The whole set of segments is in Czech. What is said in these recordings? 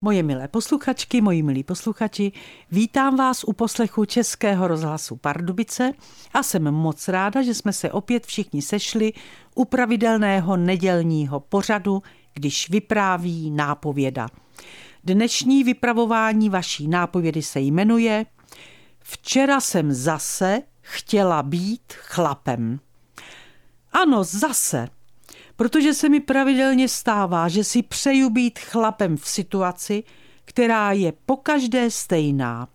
Moje milé posluchačky, moji milí posluchači, vítám vás u poslechu Českého rozhlasu Pardubice a jsem moc ráda, že jsme se opět všichni sešli u pravidelného nedělního pořadu, když vypráví nápověda. Dnešní vypravování vaší nápovědy se jmenuje Včera jsem zase chtěla být chlapem. Ano, zase protože se mi pravidelně stává, že si přeju být chlapem v situaci, která je pokaždé stejná.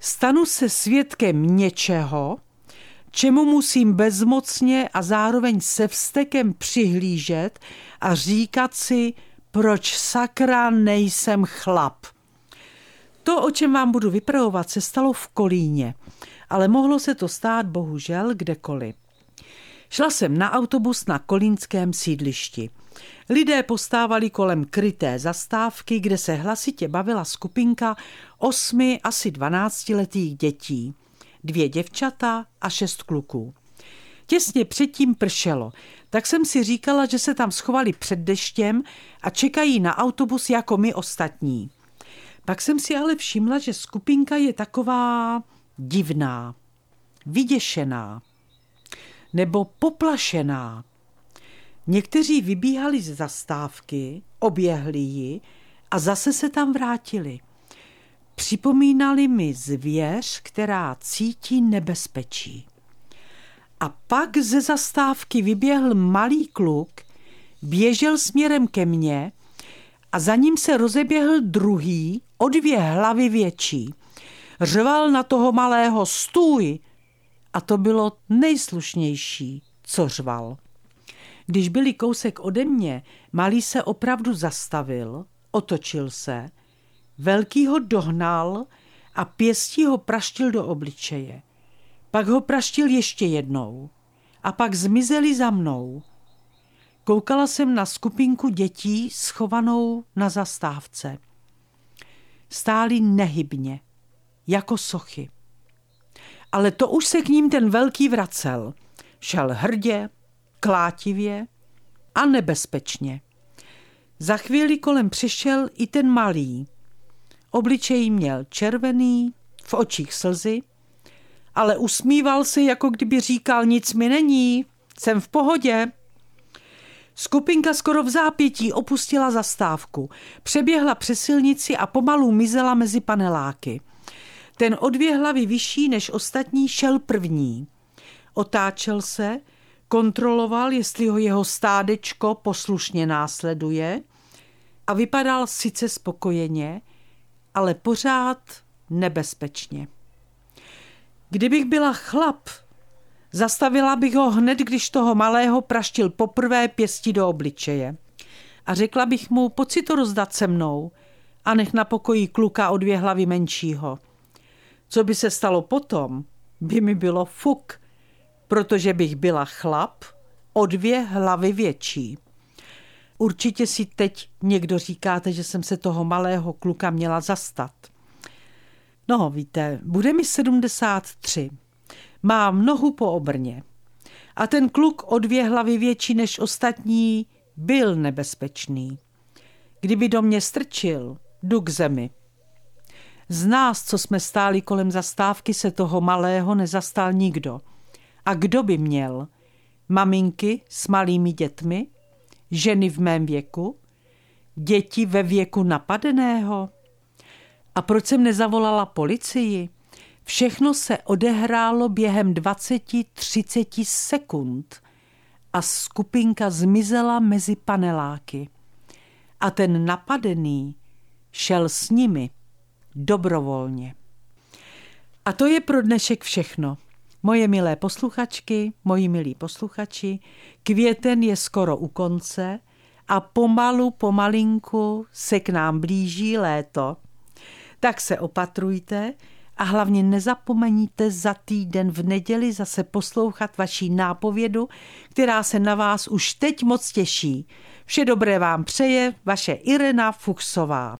Stanu se svědkem něčeho, čemu musím bezmocně a zároveň se vstekem přihlížet a říkat si, proč sakra nejsem chlap. To, o čem vám budu vypravovat, se stalo v Kolíně, ale mohlo se to stát bohužel kdekoliv. Šla jsem na autobus na kolínském sídlišti. Lidé postávali kolem kryté zastávky, kde se hlasitě bavila skupinka osmi, asi dvanáctiletých dětí. Dvě děvčata a šest kluků. Těsně předtím pršelo, tak jsem si říkala, že se tam schovali před deštěm a čekají na autobus jako my ostatní. Pak jsem si ale všimla, že skupinka je taková divná, vyděšená nebo poplašená. Někteří vybíhali z zastávky, oběhli ji a zase se tam vrátili. Připomínali mi zvěř, která cítí nebezpečí. A pak ze zastávky vyběhl malý kluk, běžel směrem ke mně a za ním se rozeběhl druhý, o dvě hlavy větší. Řval na toho malého stůj, a to bylo nejslušnější, co řval. Když byli kousek ode mě, malý se opravdu zastavil, otočil se, velký ho dohnal a pěstí ho praštil do obličeje. Pak ho praštil ještě jednou a pak zmizeli za mnou. Koukala jsem na skupinku dětí schovanou na zastávce. Stáli nehybně, jako sochy ale to už se k ním ten velký vracel. Šel hrdě, klátivě a nebezpečně. Za chvíli kolem přišel i ten malý. Obličej měl červený, v očích slzy, ale usmíval se, jako kdyby říkal, nic mi není, jsem v pohodě. Skupinka skoro v zápětí opustila zastávku, přeběhla přes silnici a pomalu mizela mezi paneláky. Ten o dvě hlavy vyšší než ostatní šel první. Otáčel se, kontroloval, jestli ho jeho stádečko poslušně následuje a vypadal sice spokojeně, ale pořád nebezpečně. Kdybych byla chlap, zastavila bych ho hned, když toho malého praštil poprvé pěstí do obličeje. A řekla bych mu, si to rozdat se mnou a nech na pokoji kluka o dvě hlavy menšího. Co by se stalo potom, by mi bylo fuk, protože bych byla chlap o dvě hlavy větší. Určitě si teď někdo říkáte, že jsem se toho malého kluka měla zastat. No, víte, bude mi 73. Mám nohu po obrně. A ten kluk o dvě hlavy větší než ostatní byl nebezpečný. Kdyby do mě strčil, jdu k zemi. Z nás, co jsme stáli kolem zastávky, se toho malého nezastal nikdo. A kdo by měl? Maminky s malými dětmi? Ženy v mém věku? Děti ve věku napadeného? A proč jsem nezavolala policii? Všechno se odehrálo během 20-30 sekund a skupinka zmizela mezi paneláky. A ten napadený šel s nimi dobrovolně. A to je pro dnešek všechno. Moje milé posluchačky, moji milí posluchači, květen je skoro u konce a pomalu, pomalinku se k nám blíží léto. Tak se opatrujte a hlavně nezapomeňte za týden v neděli zase poslouchat vaší nápovědu, která se na vás už teď moc těší. Vše dobré vám přeje vaše Irena Fuchsová.